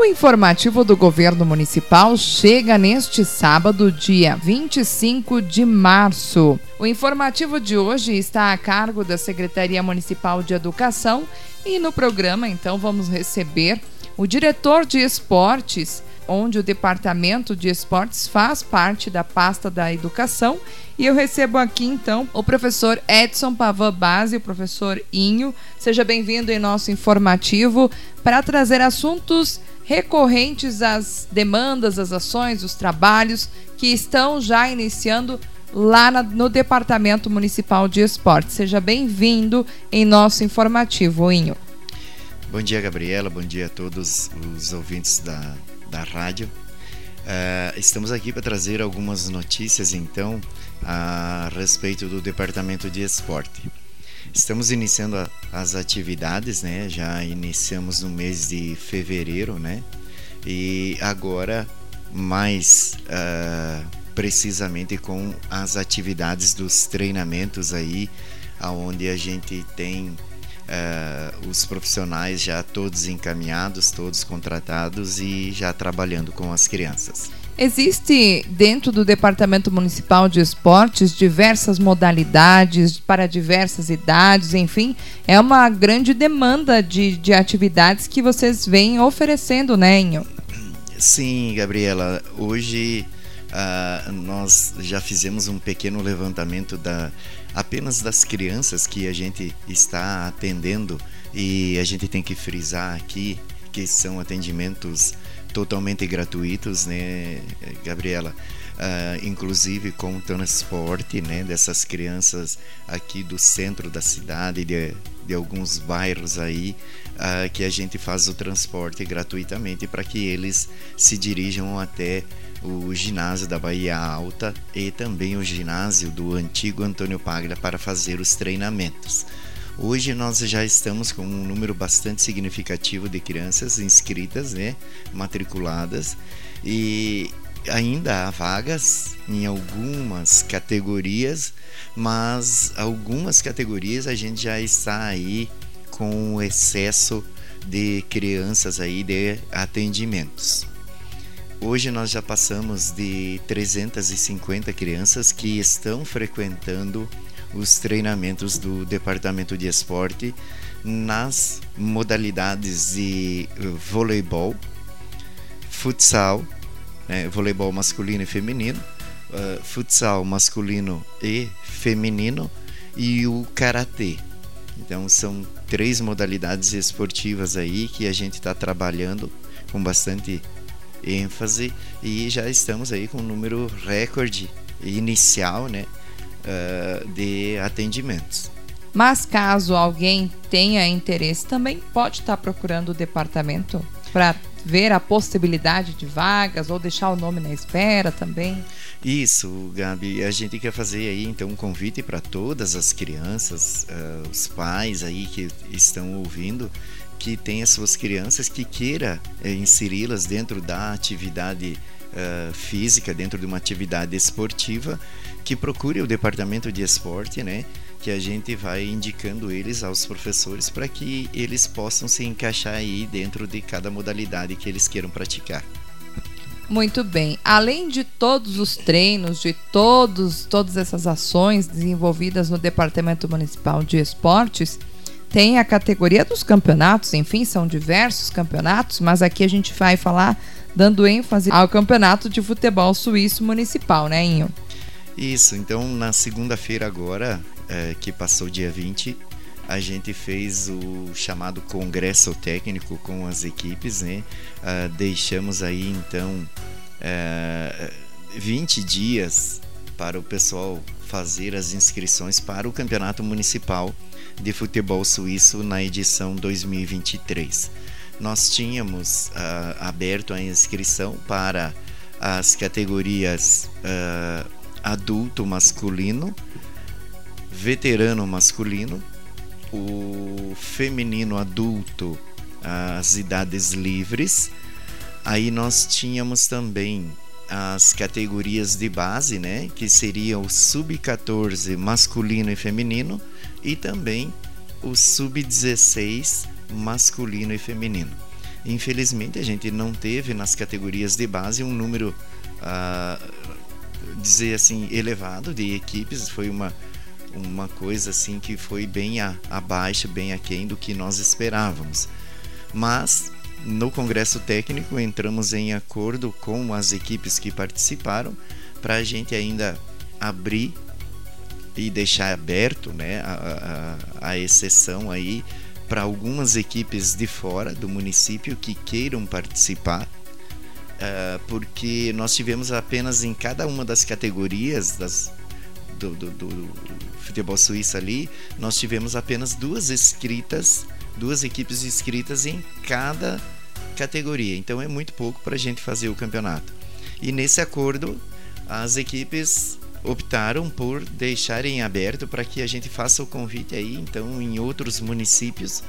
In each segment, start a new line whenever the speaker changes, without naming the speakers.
O informativo do governo municipal chega neste sábado, dia 25 de março. O informativo de hoje está a cargo da Secretaria Municipal de Educação e no programa, então, vamos receber o diretor de esportes, onde o departamento de esportes faz parte da pasta da educação. E eu recebo aqui então o professor Edson Pavan Base, o professor Inho. Seja bem-vindo em nosso informativo para trazer assuntos recorrentes às demandas, às ações, os trabalhos que estão já iniciando lá na, no Departamento Municipal de Esportes. Seja bem-vindo em nosso informativo, Inho.
Bom dia, Gabriela. Bom dia a todos os ouvintes da, da rádio. Uh, estamos aqui para trazer algumas notícias, então, a respeito do Departamento de Esporte. Estamos iniciando a, as atividades, né? Já iniciamos no mês de fevereiro, né? E agora mais uh, precisamente com as atividades dos treinamentos aí, aonde a gente tem uh, os profissionais já todos encaminhados, todos contratados e já trabalhando com as crianças.
Existe dentro do Departamento Municipal de Esportes diversas modalidades para diversas idades, enfim, é uma grande demanda de, de atividades que vocês vêm oferecendo, né, Inho?
Sim, Gabriela. Hoje uh, nós já fizemos um pequeno levantamento da apenas das crianças que a gente está atendendo e a gente tem que frisar aqui que são atendimentos totalmente gratuitos, né, Gabriela? Uh, inclusive com o transporte né, dessas crianças aqui do centro da cidade, de, de alguns bairros aí, uh, que a gente faz o transporte gratuitamente para que eles se dirijam até o ginásio da Bahia Alta e também o ginásio do antigo Antônio Paglia para fazer os treinamentos. Hoje nós já estamos com um número bastante significativo de crianças inscritas, né, matriculadas, e ainda há vagas em algumas categorias, mas algumas categorias a gente já está aí com excesso de crianças aí de atendimentos. Hoje nós já passamos de 350 crianças que estão frequentando os treinamentos do departamento de esporte nas modalidades de voleibol, futsal, né, voleibol masculino e feminino, uh, futsal masculino e feminino e o karatê. Então são três modalidades esportivas aí que a gente está trabalhando com bastante ênfase e já estamos aí com um número recorde inicial, né, uh, de atendimentos.
Mas caso alguém tenha interesse, também pode estar procurando o departamento para ver a possibilidade de vagas ou deixar o nome na espera também.
Isso, Gabi, a gente quer fazer aí então um convite para todas as crianças, uh, os pais aí que estão ouvindo, que tem as suas crianças que queira uh, inseri-las dentro da atividade uh, física, dentro de uma atividade esportiva, que procure o departamento de esporte, né? Que a gente vai indicando eles aos professores para que eles possam se encaixar aí dentro de cada modalidade que eles queiram praticar.
Muito bem. Além de todos os treinos, de todos, todas essas ações desenvolvidas no Departamento Municipal de Esportes, tem a categoria dos campeonatos, enfim, são diversos campeonatos, mas aqui a gente vai falar dando ênfase ao campeonato de futebol suíço municipal, né, Inho?
Isso, então na segunda-feira agora, é, que passou dia 20, a gente fez o chamado congresso técnico com as equipes, né? Uh, deixamos aí então uh, é, 20 dias para o pessoal fazer as inscrições para o Campeonato Municipal de Futebol Suíço na edição 2023. Nós tínhamos uh, aberto a inscrição para as categorias uh, adulto masculino, veterano masculino, o feminino adulto, as idades livres. Aí nós tínhamos também as categorias de base, né, que seriam o sub-14 masculino e feminino e também o sub-16 masculino e feminino. Infelizmente, a gente não teve nas categorias de base um número, uh, dizer assim, elevado de equipes. Foi uma, uma coisa assim que foi bem abaixo, bem aquém do que nós esperávamos. Mas no Congresso Técnico entramos em acordo com as equipes que participaram para a gente ainda abrir e deixar aberto né, a, a, a exceção aí para algumas equipes de fora do município que queiram participar, uh, porque nós tivemos apenas em cada uma das categorias das, do, do, do, futebol suíço ali, nós tivemos apenas duas inscritas, duas equipes inscritas em cada categoria. Então é muito pouco para a gente fazer o campeonato. E nesse acordo, as equipes optaram por deixarem aberto para que a gente faça o convite aí, então, em outros municípios,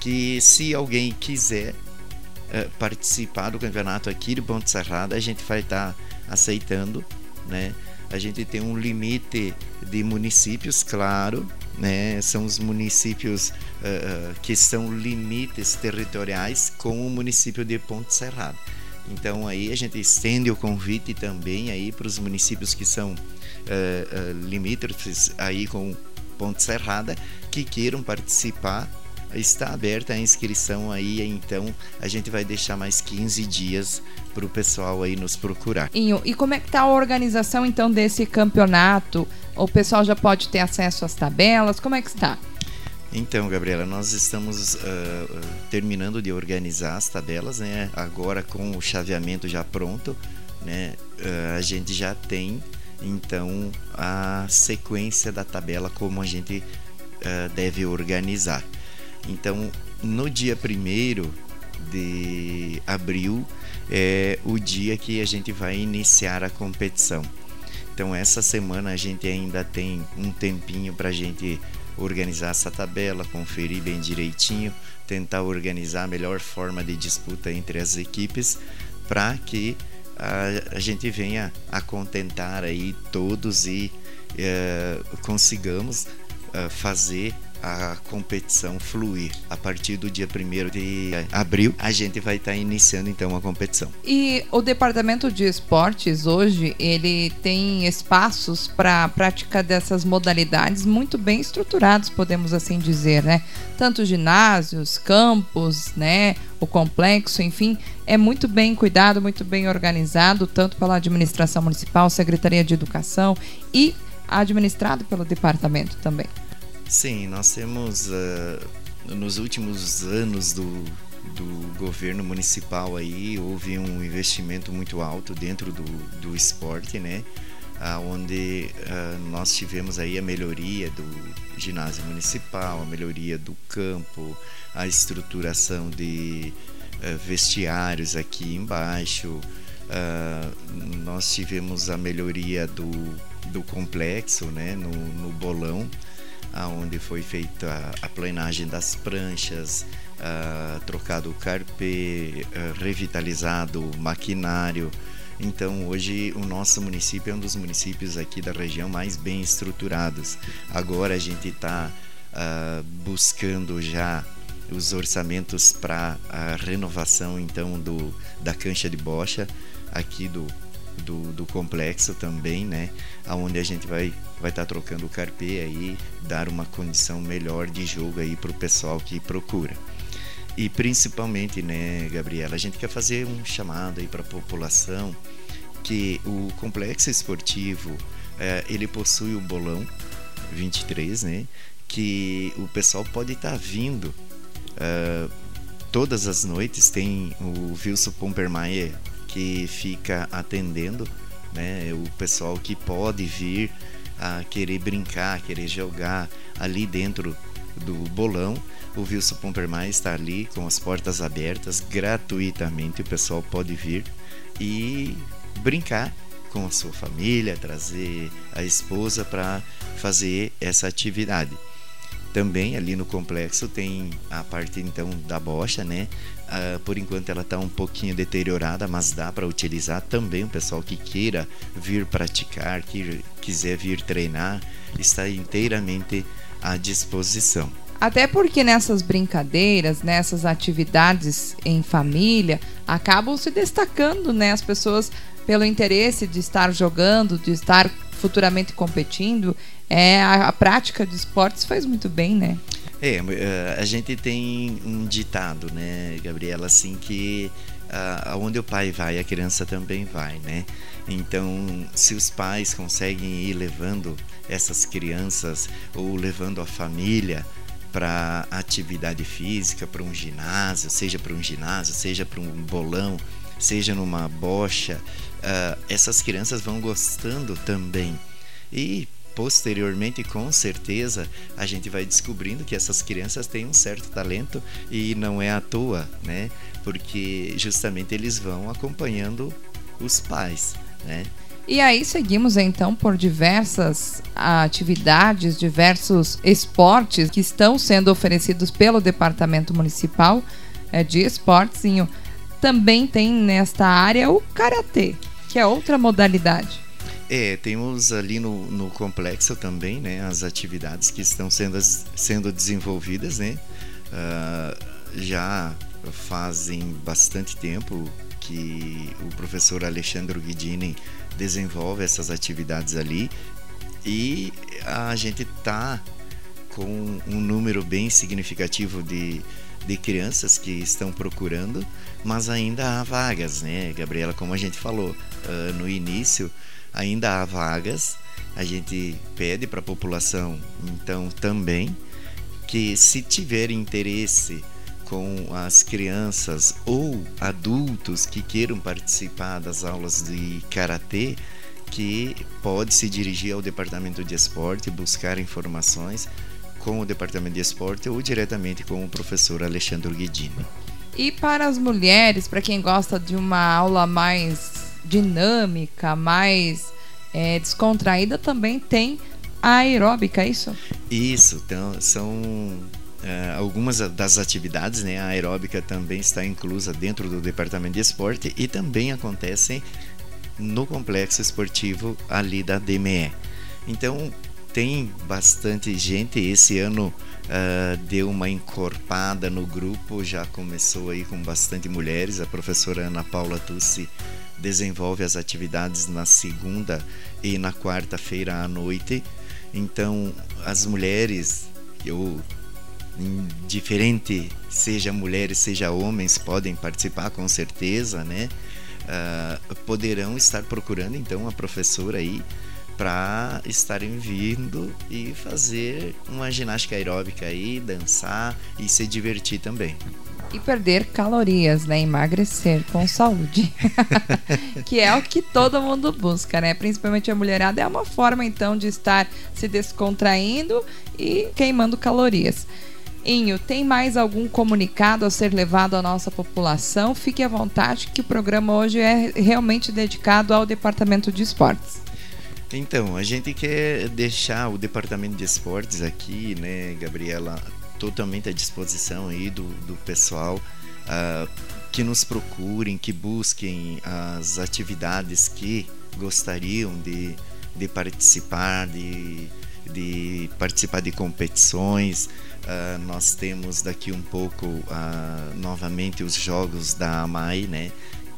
que se alguém quiser uh, participar do campeonato aqui de Ponte Serrada, a gente vai estar tá aceitando, né? A gente tem um limite de municípios, claro, né? São os municípios uh, que são limites territoriais com o município de Ponte Serrada. Então aí a gente estende o convite também aí para os municípios que são uh, uh, limítrofes aí com Ponte Serrada que queiram participar. Está aberta a inscrição aí, então a gente vai deixar mais 15 dias para o pessoal aí nos procurar.
E como é que está a organização então desse campeonato? O pessoal já pode ter acesso às tabelas? Como é que está?
Então, Gabriela, nós estamos uh, terminando de organizar as tabelas, né? Agora com o chaveamento já pronto, né? Uh, a gente já tem então a sequência da tabela como a gente uh, deve organizar. Então, no dia 1 de abril é o dia que a gente vai iniciar a competição. Então, essa semana a gente ainda tem um tempinho para a gente organizar essa tabela, conferir bem direitinho, tentar organizar a melhor forma de disputa entre as equipes para que a, a, gente venha a contentar aí todos e uh, consigamos uh, fazer a competição fluir. A partir do dia 1 de abril, a gente vai estar tá iniciando então a competição.
E o departamento de esportes hoje, ele tem espaços para a prática dessas modalidades muito bem estruturados, podemos assim dizer, né? Tanto ginásios, campos, né, o complexo, enfim, é muito bem cuidado, muito bem organizado, tanto pela administração municipal, Secretaria de Educação e administrado pelo departamento também.
Sim, nós temos uh, nos últimos anos do, do governo municipal aí houve um investimento muito alto dentro do, do esporte, né? Ah, onde nós tivemos aí a melhoria do ginásio municipal, a melhoria do campo, a estruturação de uh, vestiários aqui embaixo. Uh, nós tivemos a melhoria do, do complexo, né, no, no bolão aonde foi feita a plenagem das pranchas, uh, trocado o carpê, uh, revitalizado o maquinário. Então hoje o nosso município é um dos municípios aqui da região mais bem estruturados. Agora a gente está uh, ah, buscando já os orçamentos para a renovação então do da cancha de bocha aqui do do, do complexo também, né? Aonde a gente vai vai estar tá trocando o carpê aí, dar uma condição melhor de jogo aí para o pessoal que procura. E principalmente, né, Gabriela, a gente quer fazer um chamado aí para a população que o complexo esportivo é, ele possui o bolão 23, né? Que o pessoal pode estar tá vindo uh, todas as noites. Tem o Wilson Pompermayer que fica atendendo né, o pessoal que pode vir a querer brincar, querer jogar ali dentro do bolão. O Wilson Pompermai está ali com as portas abertas gratuitamente. O pessoal pode vir e brincar com a sua família, trazer a esposa para fazer essa atividade. Também ali no complexo tem a parte então da bocha, né? Uh, por enquanto ela está um pouquinho deteriorada, mas dá para utilizar também o pessoal que queira vir praticar, que quiser vir treinar, está inteiramente à disposição.
Até porque nessas brincadeiras, nessas atividades em família, acabam se destacando, né? As pessoas pelo interesse de estar jogando, de estar futuramente competindo, é, a, a prática de esportes faz muito bem, né?
É, eh, a gente tem um ditado, né, Gabriela, assim que aonde o pai vai, a criança também vai, né? Então, se os pais conseguem ir levando essas crianças ou levando a família para atividade física, para um ginásio, seja para um ginásio, seja para um bolão, seja numa bocha, uh, essas crianças vão gostando também. E posteriormente, com certeza, a gente vai descobrindo que essas crianças têm um certo talento e não é à toa, né? Porque justamente eles vão acompanhando os pais, né?
E aí seguimos então por diversas atividades, diversos esportes que estão sendo oferecidos pelo Departamento Municipal eh, de Esportezinho. Também tem nesta área o karatê, que é outra modalidade.
É, temos ali no, no complexo também, né, as atividades que estão sendo, sendo desenvolvidas, né, uh, já fazem bastante tempo que o professor Alexandre Guidini desenvolve essas atividades ali e a gente tá com um número bem significativo de, de crianças que estão procurando, mas ainda há vagas, né, Gabriela? Como a gente falou uh, no início, ainda há vagas. A gente pede para a população, então, também, que se tiver interesse com as crianças ou adultos que queiram participar das aulas de karatê, que pode se dirigir ao departamento de esporte, buscar informações com o departamento de esporte ou diretamente com o professor Alexandre Guidini.
E para as mulheres, para quem gosta de uma aula mais dinâmica, mais é, descontraída, também tem a aeróbica, é isso?
Isso, então, são é, algumas das atividades, né? A aeróbica também está inclusa dentro do departamento de esporte e também acontecem no complexo esportivo ali da DME. Então, tem bastante gente. Esse ano uh, deu uma encorpada no grupo, já começou aí com bastante mulheres. A professora Ana Paula Tussi desenvolve as atividades na segunda e na quarta-feira à noite. Então, as mulheres, eu diferente seja mulheres seja homens podem participar com certeza né uh, poderão estar procurando então a professora aí para estarem vindo e fazer uma ginástica aeróbica aí dançar e se divertir também
e perder calorias, né? Emagrecer com saúde. que é o que todo mundo busca, né? Principalmente a mulherada. É uma forma, então, de estar se descontraindo e queimando calorias. Inho, tem mais algum comunicado a ser levado à nossa população? Fique à vontade que o programa hoje é realmente dedicado ao Departamento de Esportes.
Então, a gente quer deixar o Departamento de Esportes aqui, né, Gabriela, totalmente à disposição aí do, do pessoal uh, que nos procurem, que busquem as atividades que gostariam de, de participar, de, de participar de competições. Uh, nós temos daqui um pouco uh, novamente os jogos da AMAI, né?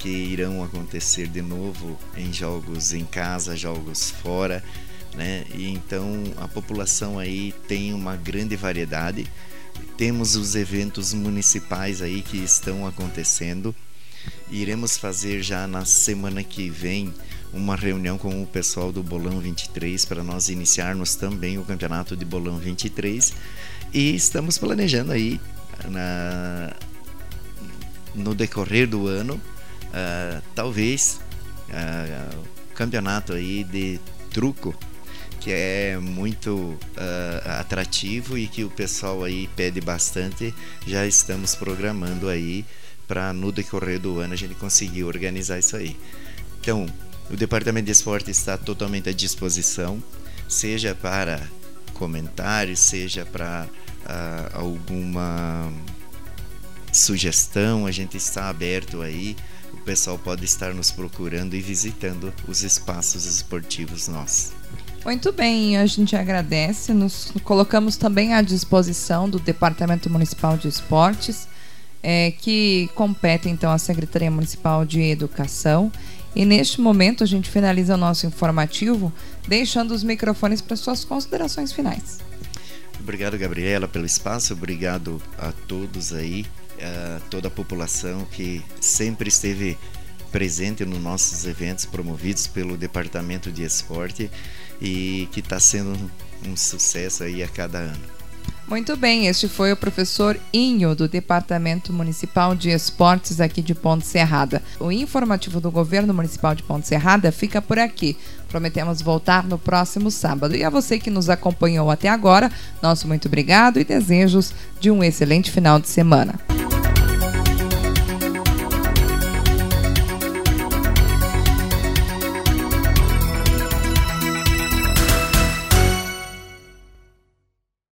Que irão acontecer de novo em jogos em casa, jogos fora, né? E então a população aí tem uma grande variedade temos os eventos municipais aí que estão acontecendo. Iremos fazer já na semana que vem uma reunião com o pessoal do Bolão 23 para nós iniciarmos também o campeonato de Bolão 23 e estamos planejando aí na, no decorrer do ano uh, talvez uh, campeonato aí de truco que é muito uh, atrativo e que o pessoal aí pede bastante. Já estamos programando aí para no decorrer do ano a gente conseguir organizar isso aí. Então, o departamento de esporte está totalmente à disposição, seja para comentários, seja para uh, alguma sugestão, a gente está aberto aí. O pessoal pode estar nos procurando e visitando os espaços esportivos nossos.
Muito bem, a gente agradece. Nos colocamos também à disposição do Departamento Municipal de Esportes, é, que compete então à Secretaria Municipal de Educação. E neste momento a gente finaliza o nosso informativo, deixando os microfones para suas considerações finais.
Obrigado, Gabriela, pelo espaço. Obrigado a todos aí, toda a população que sempre esteve presente nos nossos eventos promovidos pelo Departamento de Esporte e que está sendo um sucesso aí a cada ano.
Muito bem, este foi o professor Inho, do Departamento Municipal de Esportes aqui de Ponte Serrada. O informativo do Governo Municipal de Ponte Serrada fica por aqui. Prometemos voltar no próximo sábado. E a você que nos acompanhou até agora, nosso muito obrigado e desejos de um excelente final de semana.